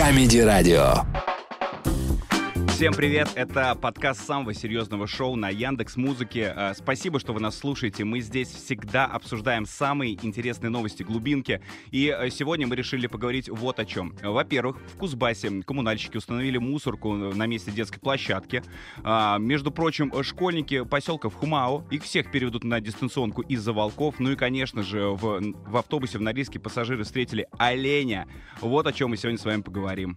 Камеди-радио. Всем привет! Это подкаст самого серьезного шоу на Яндекс Музыке. Э, Спасибо, что вы нас слушаете. Мы здесь всегда обсуждаем самые интересные новости глубинки. И э, сегодня мы решили поговорить вот о чем. Во-первых, в Кузбассе коммунальщики установили мусорку на месте детской площадки. А, Между прочим, школьники поселков Хумао, их всех переведут на дистанционку из-за волков. Ну и, конечно же, в, в автобусе в Норильске пассажиры встретили оленя. Вот о чем мы сегодня с вами поговорим.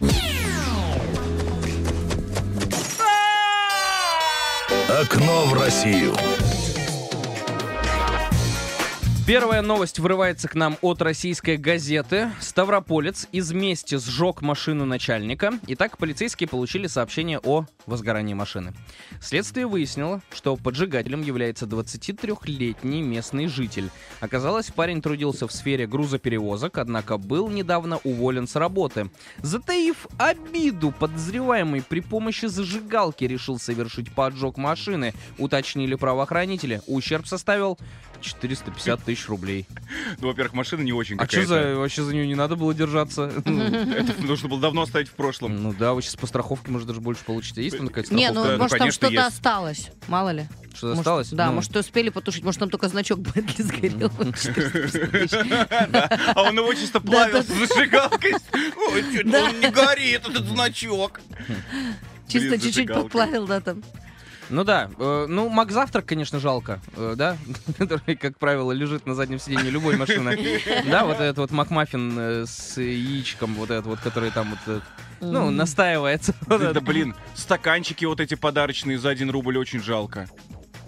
Окно в Россию. Первая новость вырывается к нам от российской газеты. Ставрополец из мести сжег машину начальника. Итак, полицейские получили сообщение о возгорании машины. Следствие выяснило, что поджигателем является 23-летний местный житель. Оказалось, парень трудился в сфере грузоперевозок, однако был недавно уволен с работы. Затаив обиду, подозреваемый при помощи зажигалки решил совершить поджог машины, уточнили правоохранители. Ущерб составил 450 тысяч рублей. Ну, во-первых, машина не очень А что за вообще за нее не надо было держаться? Это нужно было давно оставить в прошлом. Ну да, вы сейчас по страховке, может, даже больше получите. Есть там такая Не, ну, ну, может, там конечно, что-то есть. осталось. Мало ли. Что Может, осталось? Да, Ну, может, успели потушить. Может, там только значок Бентли сгорел. 450 тысяч. А он его чисто плавил с зажигалкой. Ой, Да. он не горит, этот значок. Чисто чуть-чуть подплавил, да, там. Ну да, э, ну Мак Завтрак, конечно, жалко, э, да, который, как правило, лежит на заднем сиденье любой машины. Да, вот этот вот Макмаффин э, с яичком, вот этот вот, который там вот, э, ну, настаивается. Вот Да, это. блин, стаканчики вот эти подарочные за один рубль очень жалко.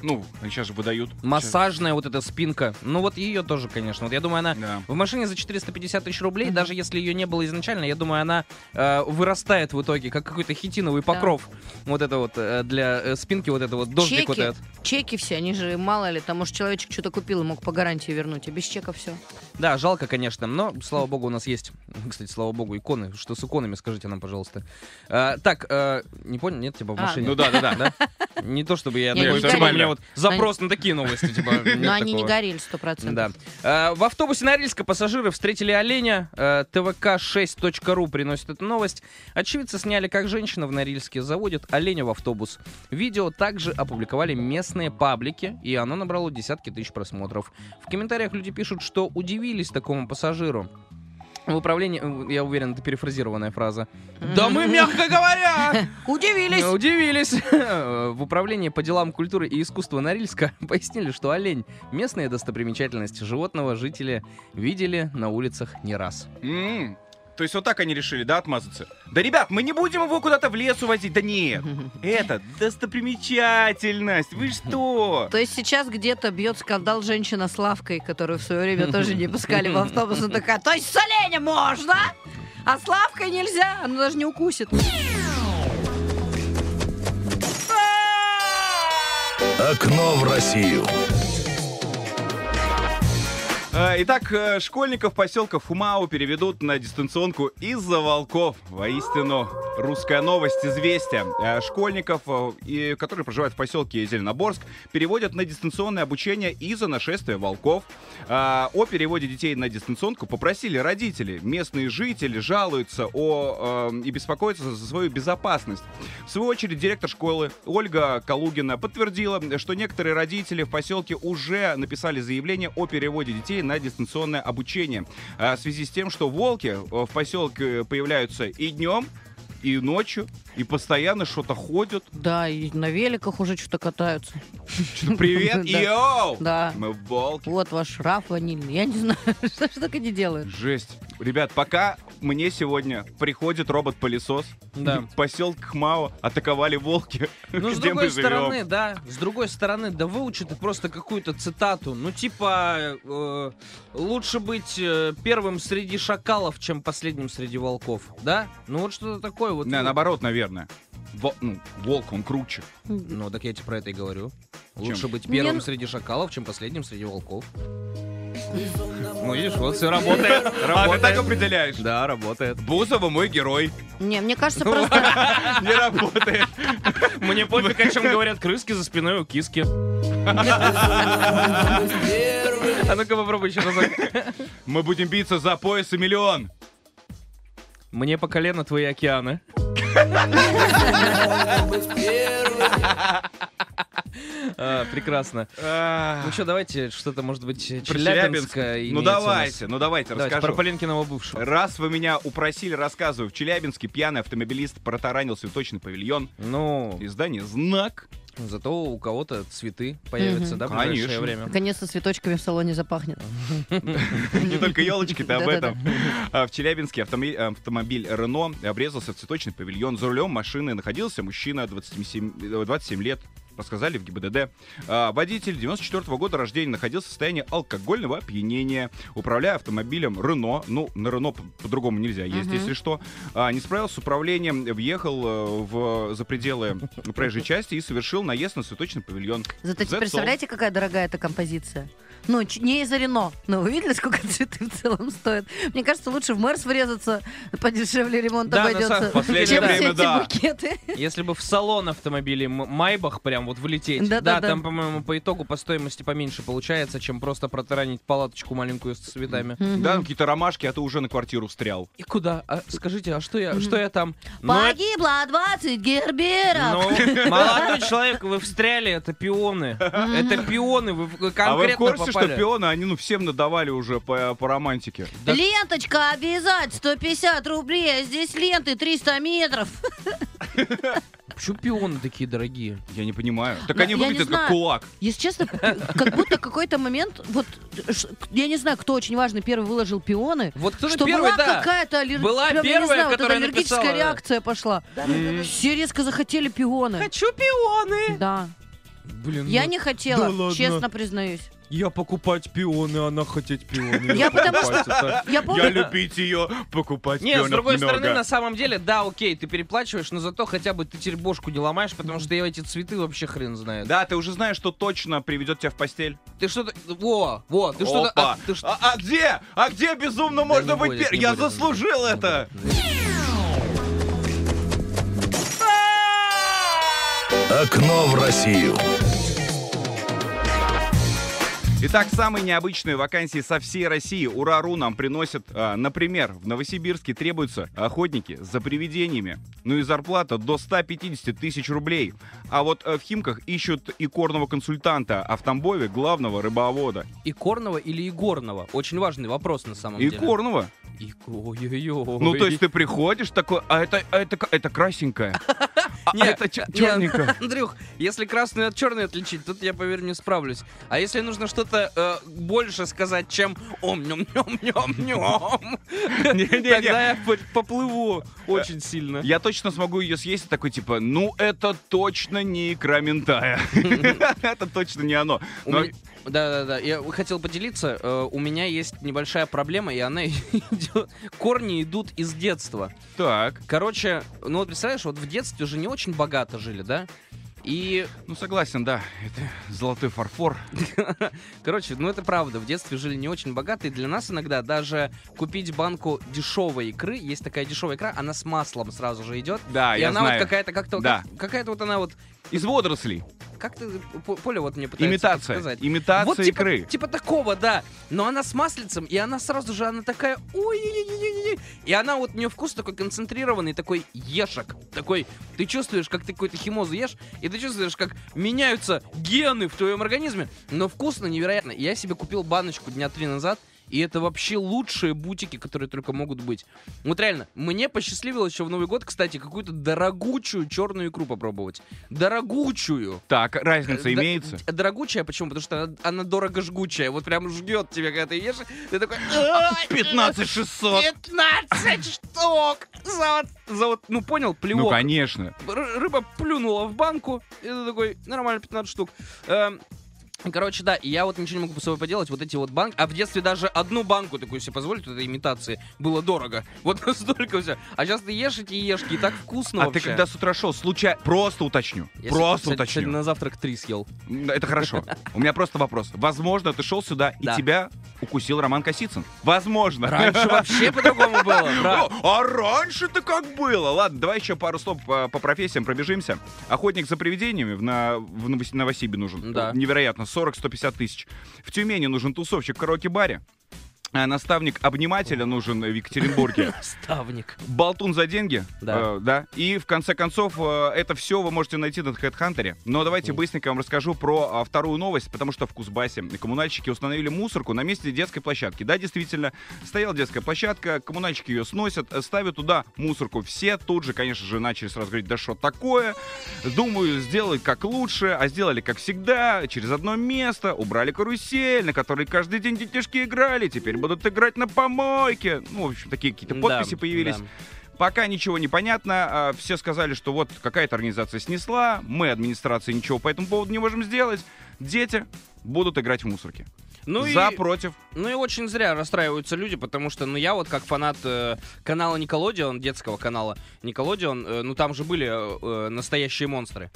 Ну, они сейчас же выдают. Массажная вот эта спинка, ну вот ее тоже, конечно. Вот я думаю, она Да. в машине за 450 тысяч рублей, даже если ее не было изначально, я думаю, она э, вырастает в итоге, как какой-то хитиновый покров. Вот это вот э, для э, спинки, вот это вот дождик вот Чеки, этот. чеки все, они же мало ли, там, может, человечек что-то купил и мог по гарантии вернуть, а без чека все. Да, жалко, конечно, но, слава богу, у нас есть, кстати, слава богу, иконы. Что с иконами, скажите нам, пожалуйста. А, так, э, не понял, нет, типа в А, машине? Ну да, да, да. Да? Не то, чтобы я... Такой, типа, у меня вот запрос на такие новости, типа, Но они не горели, сто Да. процентов. А, В автобусе Норильска пассажиры встретили оленя. Э, ТВК6.ру приносит эту новость. Очевидцы сняли, как женщина в Норильске заводит оленя в автобус. Видео также опубликовали местные паблики, и оно набрало десятки тысяч просмотров. В комментариях люди пишут, что удивились такому пассажиру. В управлении, э, я уверен, это перефразированная фраза. Да мы, мягко говоря, Удивились! Удивились! В управлении по делам культуры и искусства Норильска пояснили, что олень — местная достопримечательность животного жители видели на улицах не раз. То есть вот так они решили, да, отмазаться? Да, ребят, мы не будем его куда-то в лес увозить. Да нет, это достопримечательность. Вы что? То есть сейчас где-то бьет скандал женщина с лавкой, которую в свое время тоже не пускали в автобус. Она такая, то есть с оленем можно, а с лавкой нельзя, она даже не укусит. Окно в Россию. А, Итак, э, школьников поселка Фумау переведут на дистанционку из-за волков. Воистину, русская новость, известия. Э, Школьников, э, которые проживают в поселке Зеленоборск, переводят на дистанционное обучение из-за нашествия волков. О переводе детей на дистанционку попросили родители. Местные жители жалуются о, э, и беспокоятся за свою безопасность. В свою очередь, директор школы Ольга Калугина подтвердила, что некоторые родители в поселке уже написали заявление о переводе детей на дистанционное обучение. А, В связи с тем, что волки э, в поселке появляются и днем, и ночью, и постоянно что-то ходят. Да, и на великах уже что-то катаются. Привет, Да. йоу! Да. Мы волки. Вот ваш шраф ванильный. Я не знаю, что так они делают. Жесть. Ребят, пока мне сегодня приходит робот-пылесос, Да. в поселке Хмао атаковали волки. Ну, с другой живем? стороны, да, с другой стороны, да выучи ты просто какую-то цитату. Ну, типа, э, лучше быть э, первым среди шакалов, чем последним среди волков, да? Ну, вот что-то такое вот. Не, наоборот, наверное. Во- ну, волк, он круче. Ну, так я тебе про это и говорю. Чем? Лучше быть первым Не- среди шакалов, чем последним среди волков. Ну, видишь, вот все работает. А, ты так Работает. определяешь? Да, работает. Бузова мой герой. Не, мне кажется, просто... Не работает. Мне пофиг, о чем говорят крыски за спиной у киски. А ну-ка попробуй еще разок. Мы будем биться за пояс и миллион. Мне по колено твои океаны. А, Прекрасно. Ну что, давайте что-то, может быть, Про Челябинское Ну давайте, ну давайте, расскажу. про Полинкиного бывшего. Раз вы меня упросили, рассказываю. В Челябинске пьяный автомобилист протаранил цветочный павильон. Ну, Издание «Знак». Зато у кого-то цветы появятся, да, в ближайшее Конечно. время. Наконец-то цветочками в салоне запахнет. Не только елочки-то об Да-да-да. этом. А В Челябинске автомобиль, автомобиль Рено обрезался в цветочный павильон. За рулем машины находился мужчина 27, э, 27 лет. Рассказали в ГИБДД. А, Водитель 94 года рождения находился в состоянии алкогольного опьянения. Управляя автомобилем Рено, ну, на Рено по- по-другому нельзя ездить, Мгм. если что, а, не справился с управлением, въехал э, в, за пределы проезжей части и совершил наезд на цветочный павильон. Зато представляете, какая дорогая эта композиция? Ну, не из-за Рено. Но вы видели, сколько цветы в целом стоят? Мне кажется, лучше в Мерс врезаться, подешевле ремонт Да, на обойдется. самом- чем время, все эти да. букеты. Если бы в салон автомобилей Майбах прям вот влететь, да, Да-да-да. там, по-моему, по итогу по стоимости поменьше получается, чем просто протаранить палаточку маленькую с цветами. Мгм. Да, какие-то ромашки, а ты уже на квартиру встрял. И куда? А, скажите, а что я, Мгм. что я там? Ну, Погибло 20 герберов. Ну, молодой человек, вы встряли, это пионы. Это пионы, вы в- конкретно а вы в курсе, попали. Что пионы, они ну всем надавали уже по, по романтике? Да- Ленточка обязать 150 рублей, а здесь ленты 300 метров. Почему пионы такие дорогие? Я не понимаю. Так Да, они выглядят как кулак. Если честно, как будто какой-то момент, вот, ш- я не знаю, кто очень важный первый выложил пионы, Вот кто-то что первый, была да. какая-то аллер... Была прям, первая, знаю, вот эта которая аллергическая написала, да. реакция пошла. М. Все резко захотели пионы. Хочу пионы! Да. Блин, Я ну, не хотела, да ладно. честно признаюсь. Я покупать пионы, она хотеть пионы. Я потому что-. Я любить ее, покупать Не, с другой стороны, на самом деле, да, окей, ты переплачиваешь, но зато хотя бы ты теперь бошку не ломаешь, потому что эти цветы вообще хрен знает. Да, ты уже знаешь, что точно приведет тебя в постель. Ты что-то... Во, во, ты что-то... Опа. а, А, а где? А где безумно Да можно быть будет, первым? Я будет. заслужил это! Окно в Россию. Итак, самые необычные вакансии со всей России Ура.ру нам приносят. А, например, в Новосибирске требуются охотники за привидениями. Ну и зарплата до 150 тысяч рублей. А вот э, в Химках ищут икорного консультанта, а в Тамбове главного рыбовода. Икорного или Игорного? Очень важный вопрос на самом деле. Икорного? Ико- Ой-ой-ой. Ну, то есть ты приходишь такой, а это, а это, это красенькая. А Не, это чер- не, черненькая. Андрюх, если красную от черной отличить, тут я, поверь, не справлюсь. А если нужно что-то э, больше сказать, чем ом нем нем нем нем тогда я по- поплыву очень сильно. Я точно смогу ее съесть, и такой типа, ну это точно не икра ментая. Это точно не оно. Но- меня- Да-да-да, я хотел поделиться. э, у меня есть небольшая проблема, и она идет... Корни идут из детства. Так, Короче, ну вот представляешь, вот в детстве уже не очень богато жили, да? И, ну согласен, да, это золотой фарфор. короче, ну это правда, в детстве жили не очень богато, и для нас иногда даже купить банку дешевой икры, есть такая дешевая икра, она с маслом сразу же идет, Да, и я она знаю. вот какая-то как-то, Да. как- какая-то вот она вот, Из водорослей. как ты, П- Поля вот мне пытается Имитация. сказать. Имитация Вот типа, икры. типа такого, да. Но она с маслицем, и она сразу же, она такая, ой ой И она вот, у нее вкус такой концентрированный, такой ешек. Такой, ты чувствуешь, как ты какую-то химозу ешь, и ты чувствуешь, как меняются гены в твоем организме. Но вкусно невероятно. Я себе купил баночку дня три назад, и это вообще лучшие бутики, которые только могут быть. Вот реально, мне посчастливилось еще в Новый год, кстати, какую-то дорогучую черную икру попробовать. Дорогучую. Так, разница Э, имеется? д- Дорогучая, почему? Потому что она, она дорого жгучая. Вот прям жгет тебя, когда ты ешь. Ты такой... «Ай, 15 600. 15 штук! За, вот- за вот, ну понял, Ну, плевок. конечно. Ры- Рыба плюнула в банку, и ты такой, нормально, 15 штук. Короче, да, и я вот ничего не могу с собой поделать, вот эти вот банки. А в детстве даже одну банку такую себе позволить, вот этой имитации, было дорого. Вот столько все. А сейчас ты ешь эти ешки, и так вкусно А вообще. ты когда с утра шел, случайно... Просто уточню. Я Просто сегодня- уточню. сегодня на завтрак три съел. Это хорошо. У меня просто вопрос. Возможно, ты шел сюда, и Да. тебя укусил Роман Косицын. Возможно. Раньше вообще по-другому было, А раньше-то как было? Ладно, давай еще пару слов по, по профессиям пробежимся. Охотник за привидениями в, на, в Новос- Новосибе нужен. Да. Невероятно, 40-150 тысяч. В Тюмени нужен тусовщик в караоке-баре. Э, наставник обнимателя нужен в Екатеринбурге. Ставник. Болтун за деньги. Да. э, да. И в конце концов, э, это все вы можете найти на HeadHunter. Но давайте быстренько вам расскажу про а, вторую новость, потому что в Кузбассе коммунальщики установили мусорку на месте детской площадки. Да, действительно, стояла детская площадка, коммунальщики ее сносят, э, ставят туда мусорку. Все тут же, конечно же, начали сразу говорить, да что такое? Думаю, сделать как лучше, а сделали как всегда, через одно место, убрали карусель, на которой каждый день детишки играли, теперь будут играть на помойке. Ну, в общем, такие какие-то подписи Да, появились. да. Пока ничего не понятно. а, Все сказали, что вот какая-то организация снесла, мы, администрация, ничего по этому поводу не можем сделать. Дети будут играть в мусорке. Ну За, и, против. ну и очень зря расстраиваются люди, потому что, ну, я вот как фанат э, канала Николодион, детского канала Николодион, э, ну, там же были э, э, настоящие монстры.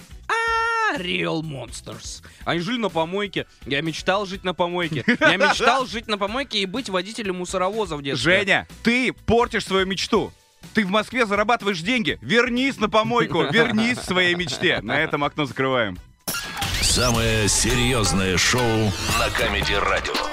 Real Monsters. Они жили на помойке. Я мечтал жить на помойке. Я мечтал жить на помойке и быть водителем мусоровоза в детстве. Женя, ты портишь свою мечту. Ты в Москве зарабатываешь деньги. Вернись на помойку, вернись к своей мечте. На этом окно закрываем. Самое серьезное шоу на Камеди Радио.